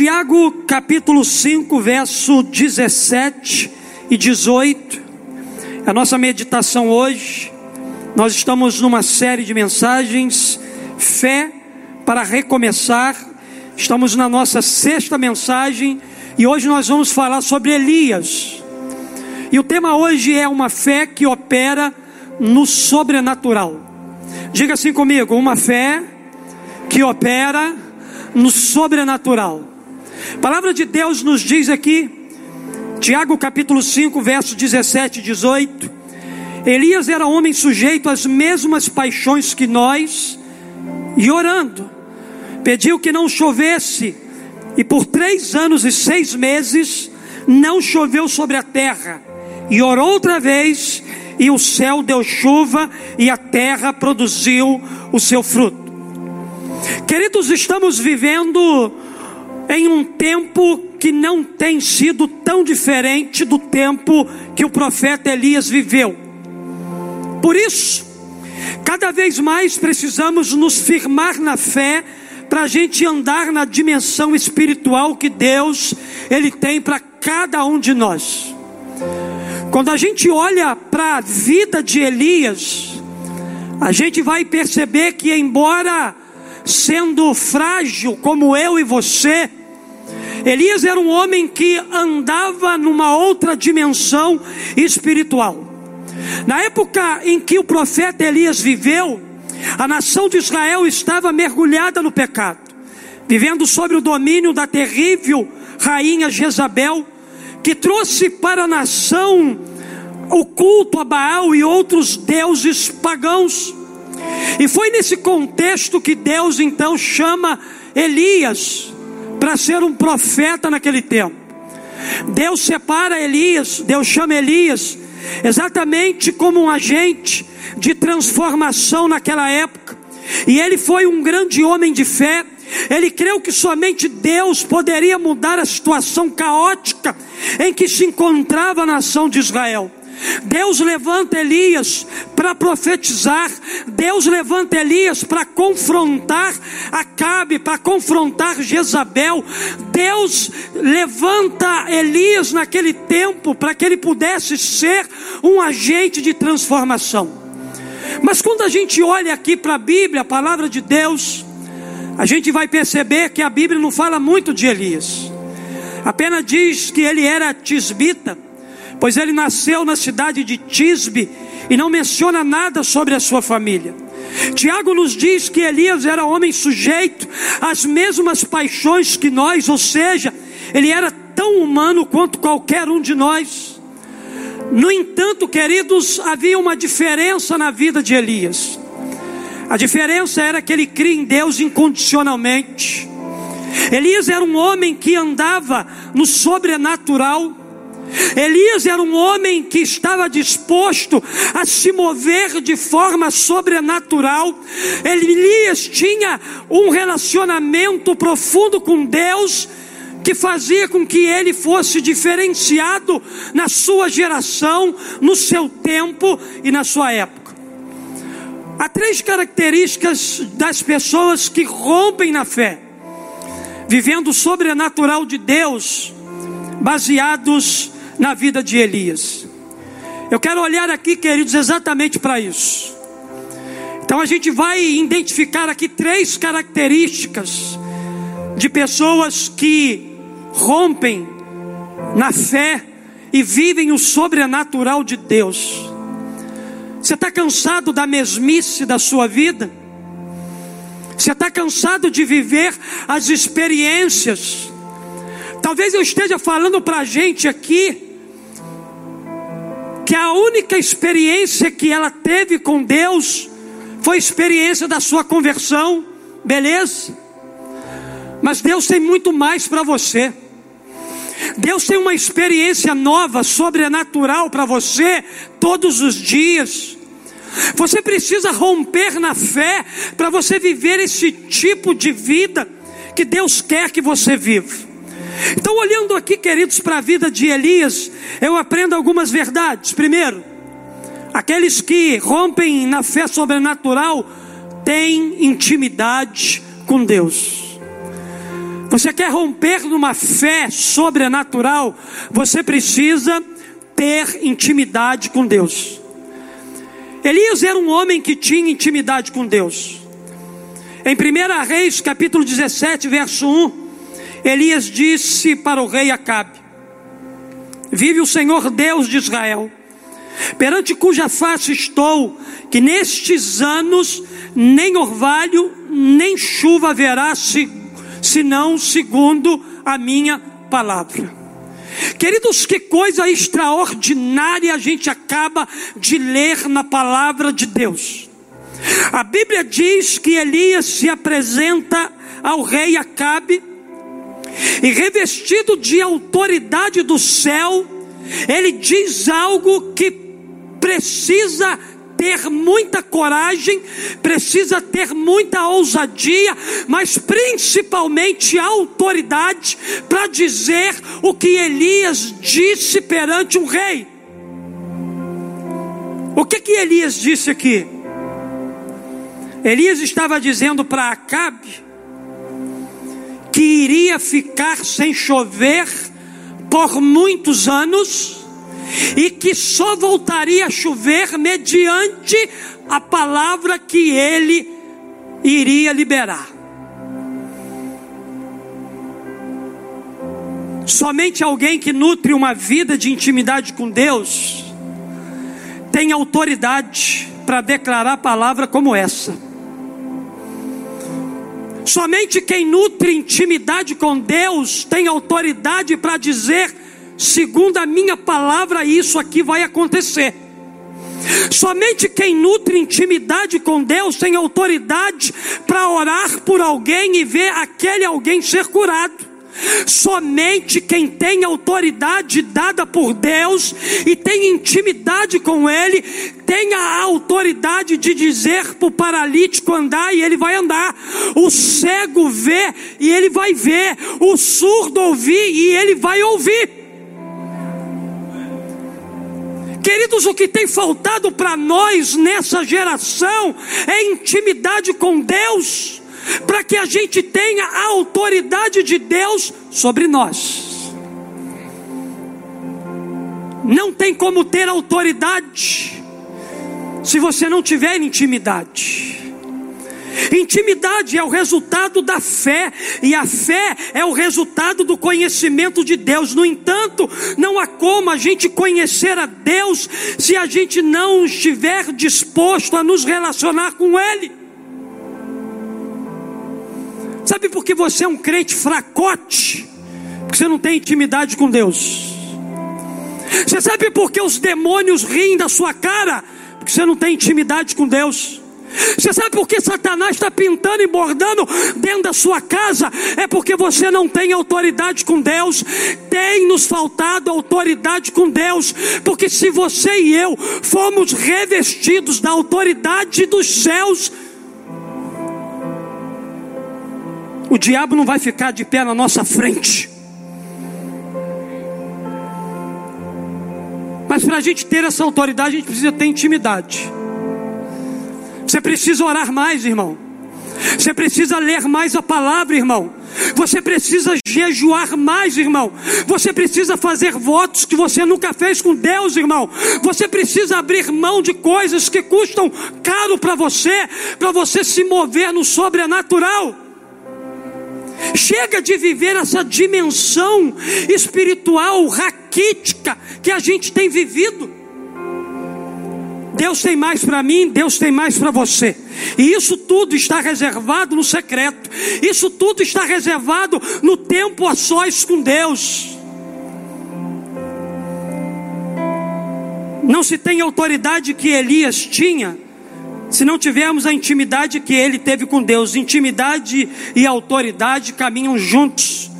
Tiago capítulo 5, verso 17 e 18. A nossa meditação hoje. Nós estamos numa série de mensagens, fé para recomeçar. Estamos na nossa sexta mensagem e hoje nós vamos falar sobre Elias. E o tema hoje é uma fé que opera no sobrenatural. Diga assim comigo: uma fé que opera no sobrenatural. Palavra de Deus nos diz aqui, Tiago capítulo 5, versos 17 e 18: Elias era homem sujeito às mesmas paixões que nós, e orando, pediu que não chovesse, e por três anos e seis meses não choveu sobre a terra, e orou outra vez, e o céu deu chuva, e a terra produziu o seu fruto. Queridos, estamos vivendo em um tempo que não tem sido tão diferente do tempo que o profeta Elias viveu. Por isso, cada vez mais precisamos nos firmar na fé para a gente andar na dimensão espiritual que Deus ele tem para cada um de nós. Quando a gente olha para a vida de Elias, a gente vai perceber que embora sendo frágil como eu e você, Elias era um homem que andava numa outra dimensão espiritual. Na época em que o profeta Elias viveu, a nação de Israel estava mergulhada no pecado, vivendo sob o domínio da terrível rainha Jezabel, que trouxe para a nação o culto a Baal e outros deuses pagãos. E foi nesse contexto que Deus então chama Elias para ser um profeta naquele tempo. Deus separa Elias, Deus chama Elias exatamente como um agente de transformação naquela época. E ele foi um grande homem de fé. Ele creu que somente Deus poderia mudar a situação caótica em que se encontrava a nação de Israel. Deus levanta Elias para profetizar, Deus levanta Elias para confrontar Acabe, para confrontar Jezabel. Deus levanta Elias naquele tempo para que ele pudesse ser um agente de transformação. Mas quando a gente olha aqui para a Bíblia, a palavra de Deus, a gente vai perceber que a Bíblia não fala muito de Elias, apenas diz que ele era tisbita pois ele nasceu na cidade de Tisbe e não menciona nada sobre a sua família. Tiago nos diz que Elias era homem sujeito às mesmas paixões que nós, ou seja, ele era tão humano quanto qualquer um de nós. No entanto, queridos, havia uma diferença na vida de Elias. A diferença era que ele cria em Deus incondicionalmente. Elias era um homem que andava no sobrenatural. Elias era um homem que estava disposto a se mover de forma sobrenatural. Elias tinha um relacionamento profundo com Deus que fazia com que ele fosse diferenciado na sua geração, no seu tempo e na sua época. Há três características das pessoas que rompem na fé, vivendo o sobrenatural de Deus, baseados na vida de Elias. Eu quero olhar aqui, queridos, exatamente para isso. Então a gente vai identificar aqui três características de pessoas que rompem na fé e vivem o sobrenatural de Deus. Você está cansado da mesmice da sua vida? Você está cansado de viver as experiências? Talvez eu esteja falando para a gente aqui que a única experiência que ela teve com Deus foi a experiência da sua conversão, beleza? Mas Deus tem muito mais para você. Deus tem uma experiência nova, sobrenatural para você todos os dias. Você precisa romper na fé para você viver esse tipo de vida que Deus quer que você viva. Então, olhando aqui, queridos, para a vida de Elias, eu aprendo algumas verdades. Primeiro, aqueles que rompem na fé sobrenatural têm intimidade com Deus. Você quer romper numa fé sobrenatural? Você precisa ter intimidade com Deus. Elias era um homem que tinha intimidade com Deus. Em 1 Reis, capítulo 17, verso 1, Elias disse para o rei Acabe: Vive o Senhor Deus de Israel, perante cuja face estou, que nestes anos nem orvalho, nem chuva haverá, se, senão segundo a minha palavra. Queridos, que coisa extraordinária a gente acaba de ler na palavra de Deus. A Bíblia diz que Elias se apresenta ao rei Acabe e revestido de autoridade do céu, ele diz algo que precisa ter muita coragem, precisa ter muita ousadia, mas principalmente autoridade para dizer o que Elias disse perante um rei. O que que Elias disse aqui? Elias estava dizendo para Acabe que iria ficar sem chover por muitos anos e que só voltaria a chover mediante a palavra que ele iria liberar. Somente alguém que nutre uma vida de intimidade com Deus tem autoridade para declarar palavra como essa. Somente quem nutre intimidade com Deus tem autoridade para dizer segundo a minha palavra, isso aqui vai acontecer. Somente quem nutre intimidade com Deus tem autoridade para orar por alguém e ver aquele alguém ser curado. Somente quem tem autoridade dada por Deus e tem intimidade com Ele, tem a autoridade de dizer para o paralítico andar e ele vai andar, o cego vê e ele vai ver, o surdo ouvir e ele vai ouvir. Queridos, o que tem faltado para nós nessa geração é intimidade com Deus, para que a gente tenha a autoridade de Deus sobre nós. Não tem como ter autoridade se você não tiver intimidade. Intimidade é o resultado da fé, e a fé é o resultado do conhecimento de Deus. No entanto, não há como a gente conhecer a Deus se a gente não estiver disposto a nos relacionar com Ele. Sabe por que você é um crente fracote? Porque você não tem intimidade com Deus. Você sabe por que os demônios riem da sua cara? Porque você não tem intimidade com Deus. Você sabe por que Satanás está pintando e bordando dentro da sua casa? É porque você não tem autoridade com Deus. Tem nos faltado autoridade com Deus. Porque se você e eu formos revestidos da autoridade dos céus, o diabo não vai ficar de pé na nossa frente. Mas para a gente ter essa autoridade, a gente precisa ter intimidade. Você precisa orar mais, irmão. Você precisa ler mais a palavra, irmão. Você precisa jejuar mais, irmão. Você precisa fazer votos que você nunca fez com Deus, irmão. Você precisa abrir mão de coisas que custam caro para você, para você se mover no sobrenatural. Chega de viver essa dimensão espiritual raquítica que a gente tem vivido. Deus tem mais para mim, Deus tem mais para você. E isso tudo está reservado no secreto. Isso tudo está reservado no tempo a sós com Deus. Não se tem autoridade que Elias tinha se não tivermos a intimidade que ele teve com Deus. Intimidade e autoridade caminham juntos.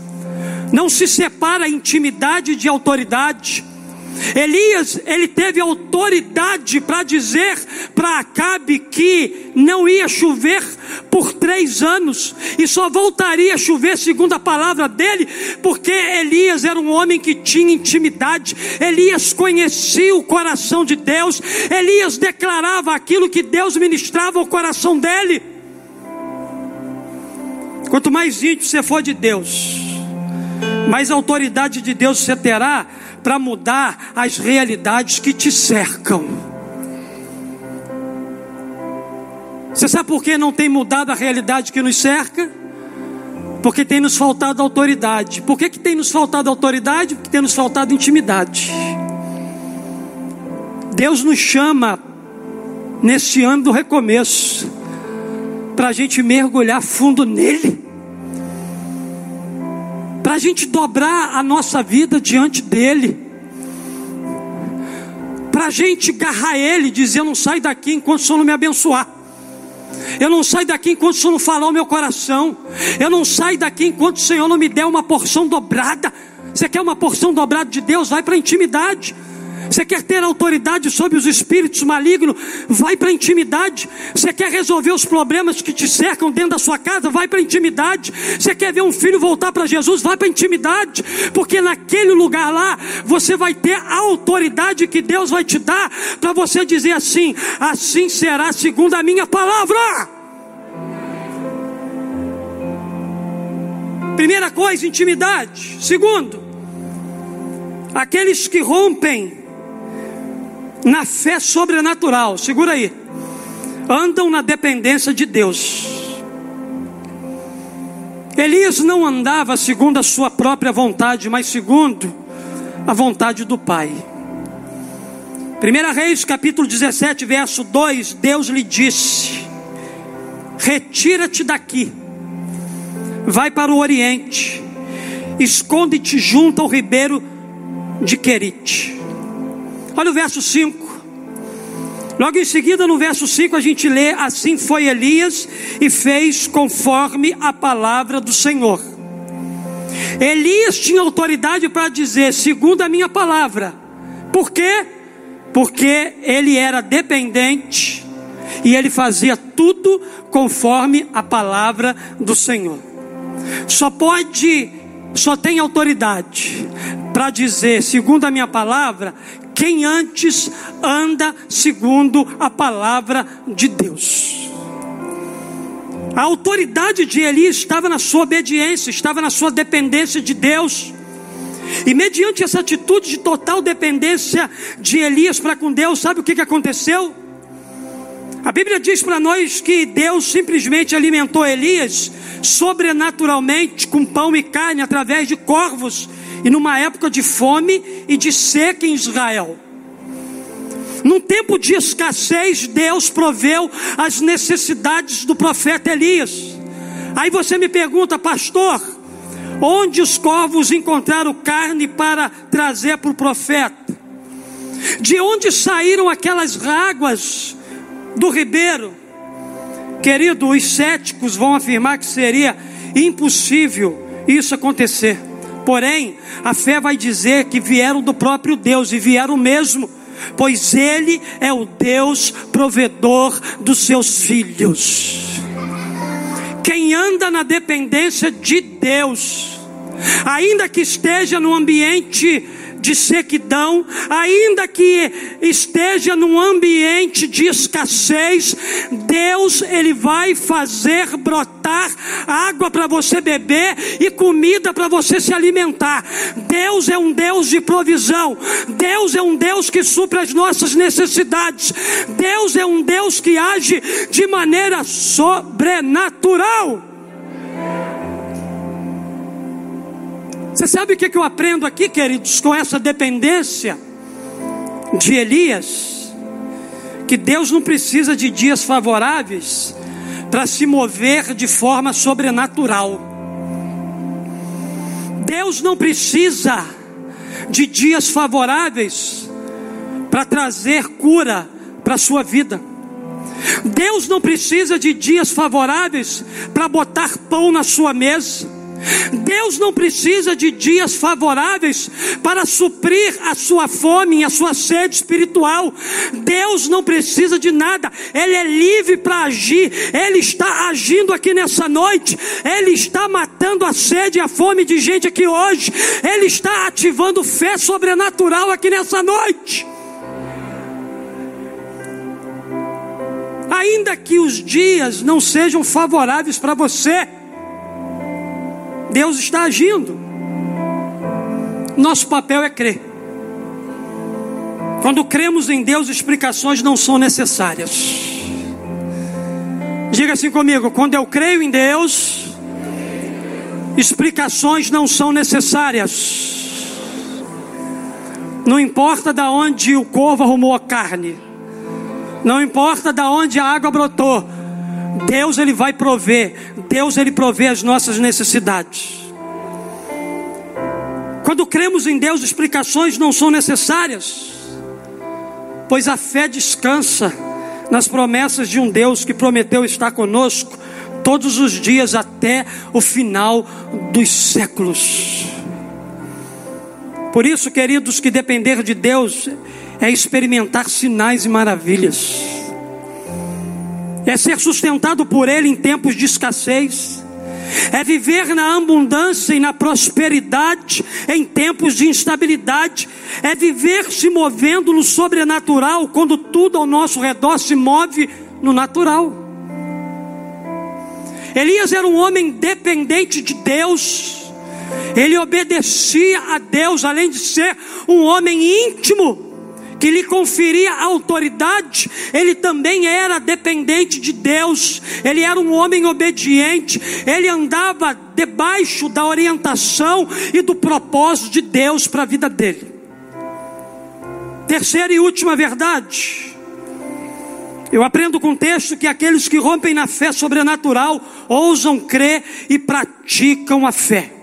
Não se separa intimidade de autoridade. Elias, ele teve autoridade para dizer para Acabe que não ia chover por três anos e só voltaria a chover, segundo a palavra dele, porque Elias era um homem que tinha intimidade, Elias conhecia o coração de Deus, Elias declarava aquilo que Deus ministrava ao coração dele. Quanto mais íntimo você for de Deus, mais autoridade de Deus você terá para mudar as realidades que te cercam. Você sabe por que não tem mudado a realidade que nos cerca? Porque tem nos faltado autoridade. Por que, que tem nos faltado autoridade? Porque tem nos faltado intimidade. Deus nos chama nesse ano do recomeço para a gente mergulhar fundo nele, para a gente dobrar a nossa vida diante dele, para a gente agarrar ele e dizer: Eu não saio daqui enquanto o Senhor não me abençoar. Eu não saio daqui enquanto o Senhor não falar o meu coração. Eu não saio daqui enquanto o Senhor não me der uma porção dobrada. Você quer uma porção dobrada de Deus? Vai para a intimidade. Você quer ter autoridade sobre os espíritos malignos? Vai para a intimidade. Você quer resolver os problemas que te cercam dentro da sua casa? Vai para a intimidade. Você quer ver um filho voltar para Jesus? Vai para a intimidade. Porque naquele lugar lá, você vai ter a autoridade que Deus vai te dar para você dizer assim: assim será segundo a minha palavra. Primeira coisa, intimidade. Segundo, aqueles que rompem na fé sobrenatural, segura aí, andam na dependência de Deus. Elias não andava segundo a sua própria vontade, mas segundo a vontade do Pai. 1 Reis capítulo 17, verso 2: Deus lhe disse: Retira-te daqui, vai para o Oriente, esconde-te junto ao ribeiro de Querite. Olha o verso 5. Logo em seguida, no verso 5, a gente lê: Assim foi Elias e fez conforme a palavra do Senhor. Elias tinha autoridade para dizer, segundo a minha palavra. Por quê? Porque ele era dependente e ele fazia tudo conforme a palavra do Senhor. Só pode, só tem autoridade para dizer, segundo a minha palavra, quem antes anda segundo a palavra de Deus. A autoridade de Eli estava na sua obediência, estava na sua dependência de Deus. E mediante essa atitude de total dependência de Elias para com Deus, sabe o que, que aconteceu? A Bíblia diz para nós que Deus simplesmente alimentou Elias sobrenaturalmente com pão e carne através de corvos e numa época de fome e de seca em Israel. Num tempo de escassez, Deus proveu as necessidades do profeta Elias. Aí você me pergunta, pastor, onde os corvos encontraram carne para trazer para o profeta? De onde saíram aquelas águas do ribeiro? Querido, os céticos vão afirmar que seria impossível isso acontecer. Porém, a fé vai dizer que vieram do próprio Deus e vieram mesmo, pois Ele é o Deus provedor dos seus filhos. Quem anda na dependência de Deus, ainda que esteja no ambiente de sequidão, ainda que esteja num ambiente de escassez, Deus ele vai fazer brotar água para você beber e comida para você se alimentar. Deus é um Deus de provisão. Deus é um Deus que supre as nossas necessidades. Deus é um Deus que age de maneira sobrenatural. Você sabe o que eu aprendo aqui, queridos, com essa dependência de Elias? Que Deus não precisa de dias favoráveis para se mover de forma sobrenatural. Deus não precisa de dias favoráveis para trazer cura para a sua vida. Deus não precisa de dias favoráveis para botar pão na sua mesa. Deus não precisa de dias favoráveis para suprir a sua fome a sua sede espiritual. Deus não precisa de nada, Ele é livre para agir. Ele está agindo aqui nessa noite, Ele está matando a sede e a fome de gente aqui hoje, Ele está ativando fé sobrenatural aqui nessa noite. Ainda que os dias não sejam favoráveis para você, Deus está agindo. Nosso papel é crer. Quando cremos em Deus, explicações não são necessárias. Diga assim comigo: quando eu creio em Deus, explicações não são necessárias. Não importa da onde o corvo arrumou a carne, não importa da onde a água brotou, Deus ele vai prover, Deus ele provê as nossas necessidades. Quando cremos em Deus, explicações não são necessárias, pois a fé descansa nas promessas de um Deus que prometeu estar conosco todos os dias até o final dos séculos. Por isso, queridos, que depender de Deus é experimentar sinais e maravilhas, é ser sustentado por Ele em tempos de escassez, é viver na abundância e na prosperidade em tempos de instabilidade, é viver se movendo no sobrenatural quando tudo ao nosso redor se move no natural. Elias era um homem dependente de Deus, ele obedecia a Deus, além de ser um homem íntimo, que lhe conferia autoridade, ele também era dependente de Deus, ele era um homem obediente, ele andava debaixo da orientação e do propósito de Deus para a vida dele. Terceira e última verdade, eu aprendo com o texto que aqueles que rompem na fé sobrenatural ousam crer e praticam a fé.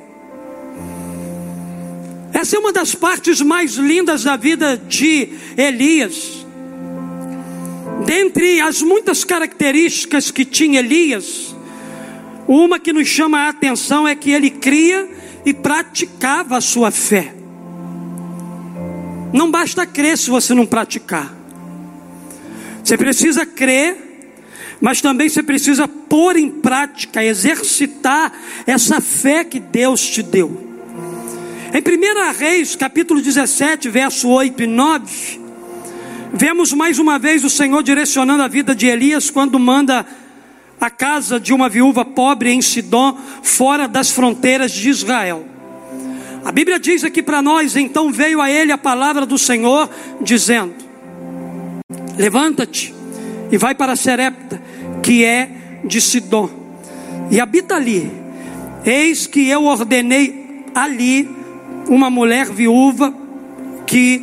Essa é uma das partes mais lindas da vida de Elias. Dentre as muitas características que tinha Elias, uma que nos chama a atenção é que ele cria e praticava a sua fé. Não basta crer se você não praticar. Você precisa crer, mas também você precisa pôr em prática, exercitar essa fé que Deus te deu. Em 1 Reis, capítulo 17, verso 8 e 9, vemos mais uma vez o Senhor direcionando a vida de Elias quando manda a casa de uma viúva pobre em Sidom, fora das fronteiras de Israel. A Bíblia diz aqui para nós: então veio a ele a palavra do Senhor, dizendo: Levanta-te e vai para Serepta, que é de Sidom, e habita ali. Eis que eu ordenei ali uma mulher viúva que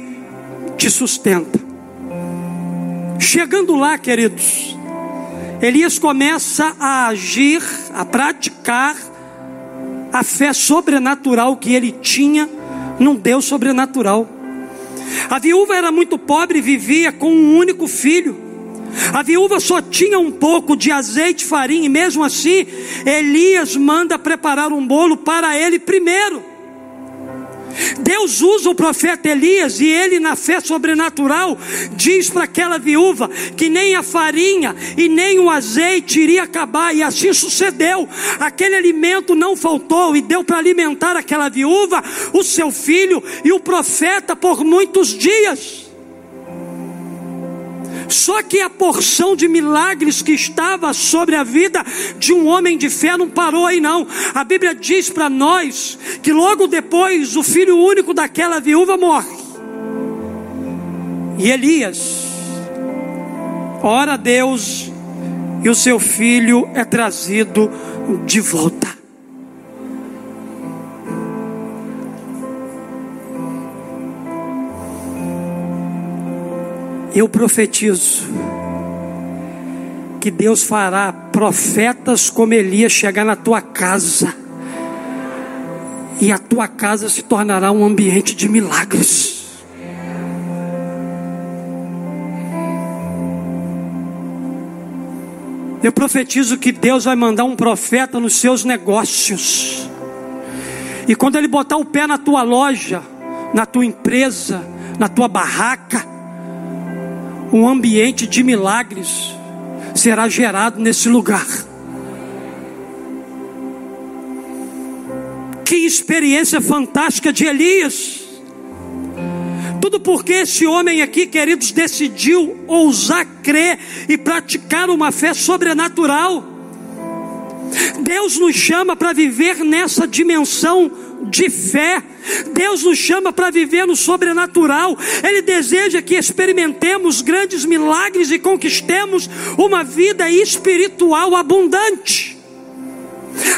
te sustenta. Chegando lá, queridos, Elias começa a agir, a praticar a fé sobrenatural que ele tinha num Deus sobrenatural. A viúva era muito pobre e vivia com um único filho. A viúva só tinha um pouco de azeite, farinha, e mesmo assim, Elias manda preparar um bolo para ele primeiro. Deus usa o profeta Elias e ele, na fé sobrenatural, diz para aquela viúva que nem a farinha e nem o azeite iria acabar, e assim sucedeu. Aquele alimento não faltou e deu para alimentar aquela viúva, o seu filho e o profeta por muitos dias. Só que a porção de milagres que estava sobre a vida de um homem de fé não parou aí, não. A Bíblia diz para nós que logo depois o filho único daquela viúva morre. E Elias ora a Deus e o seu filho é trazido de volta. Eu profetizo que Deus fará profetas como Elias chegar na tua casa, e a tua casa se tornará um ambiente de milagres. Eu profetizo que Deus vai mandar um profeta nos seus negócios. E quando ele botar o pé na tua loja, na tua empresa, na tua barraca, um ambiente de milagres será gerado nesse lugar. Que experiência fantástica de Elias. Tudo porque esse homem aqui, queridos, decidiu ousar crer e praticar uma fé sobrenatural. Deus nos chama para viver nessa dimensão de fé. Deus nos chama para viver no sobrenatural. Ele deseja que experimentemos grandes milagres e conquistemos uma vida espiritual abundante.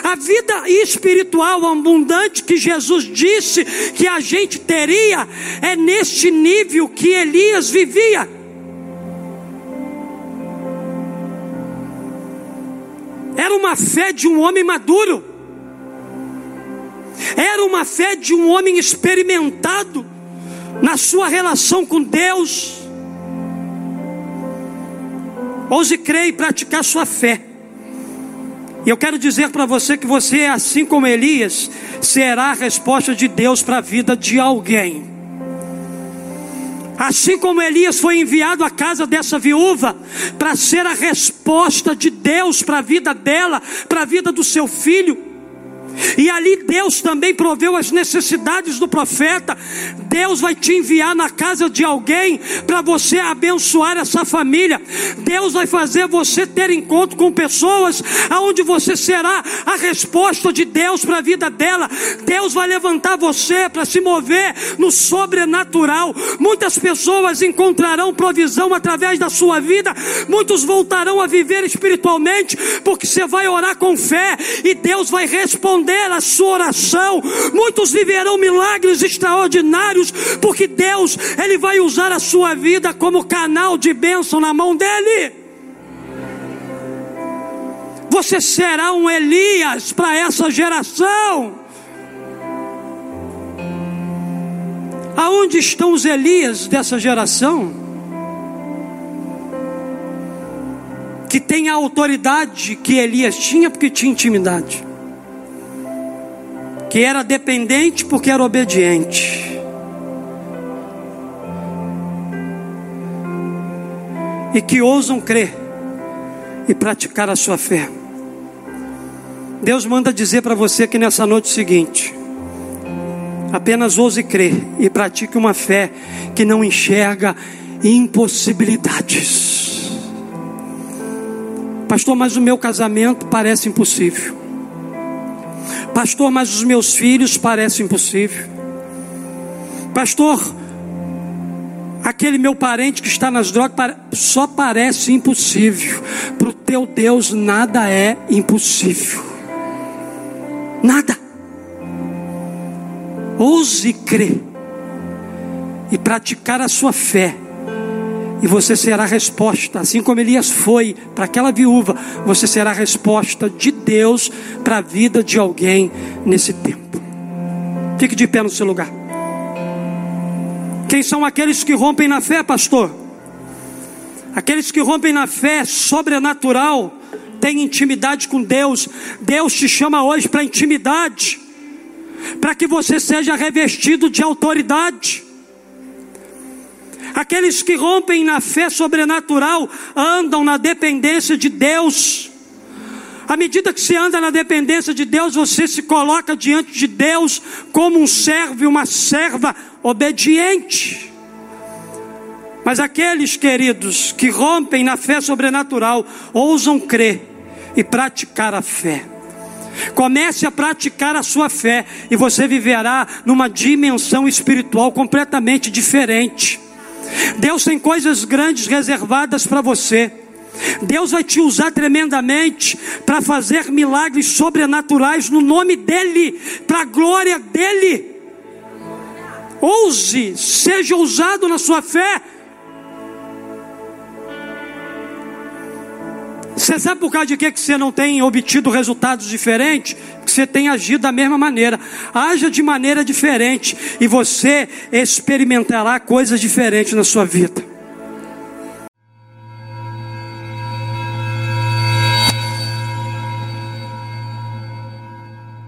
A vida espiritual abundante que Jesus disse que a gente teria é neste nível que Elias vivia. Era uma fé de um homem maduro. Era uma fé de um homem experimentado na sua relação com Deus. Ouse crer e praticar sua fé. E eu quero dizer para você que você, assim como Elias, será a resposta de Deus para a vida de alguém. Assim como Elias foi enviado à casa dessa viúva para ser a resposta de Deus para a vida dela, para a vida do seu filho. E ali Deus também proveu as necessidades do profeta. Deus vai te enviar na casa de alguém para você abençoar essa família. Deus vai fazer você ter encontro com pessoas aonde você será a resposta de Deus para a vida dela. Deus vai levantar você para se mover no sobrenatural. Muitas pessoas encontrarão provisão através da sua vida. Muitos voltarão a viver espiritualmente porque você vai orar com fé e Deus vai responder responder a sua oração. Muitos viverão milagres extraordinários, porque Deus, Ele vai usar a sua vida como canal de bênção na mão dEle. Você será um Elias para essa geração. Aonde estão os Elias dessa geração? Que tem a autoridade que Elias tinha, porque tinha intimidade que era dependente porque era obediente. E que ousam crer e praticar a sua fé. Deus manda dizer para você que nessa noite seguinte, apenas ouse crer e pratique uma fé que não enxerga impossibilidades. Pastor, mas o meu casamento parece impossível. Pastor, mas os meus filhos parecem impossível. Pastor, aquele meu parente que está nas drogas só parece impossível. Para o teu Deus nada é impossível. Nada. Ouse crer e praticar a sua fé e você será resposta, assim como Elias foi para aquela viúva, você será resposta de Deus para a vida de alguém nesse tempo. Fique de pé no seu lugar. Quem são aqueles que rompem na fé, pastor? Aqueles que rompem na fé sobrenatural, têm intimidade com Deus. Deus te chama hoje para intimidade, para que você seja revestido de autoridade. Aqueles que rompem na fé sobrenatural andam na dependência de Deus. À medida que você anda na dependência de Deus, você se coloca diante de Deus como um servo e uma serva obediente. Mas aqueles queridos que rompem na fé sobrenatural, ousam crer e praticar a fé. Comece a praticar a sua fé e você viverá numa dimensão espiritual completamente diferente. Deus tem coisas grandes reservadas para você. Deus vai te usar tremendamente para fazer milagres sobrenaturais no nome dEle, para a glória dEle. Ouse, seja ousado na sua fé. Você sabe por causa de que você não tem obtido resultados diferentes? Porque você tem agido da mesma maneira. Haja de maneira diferente e você experimentará coisas diferentes na sua vida.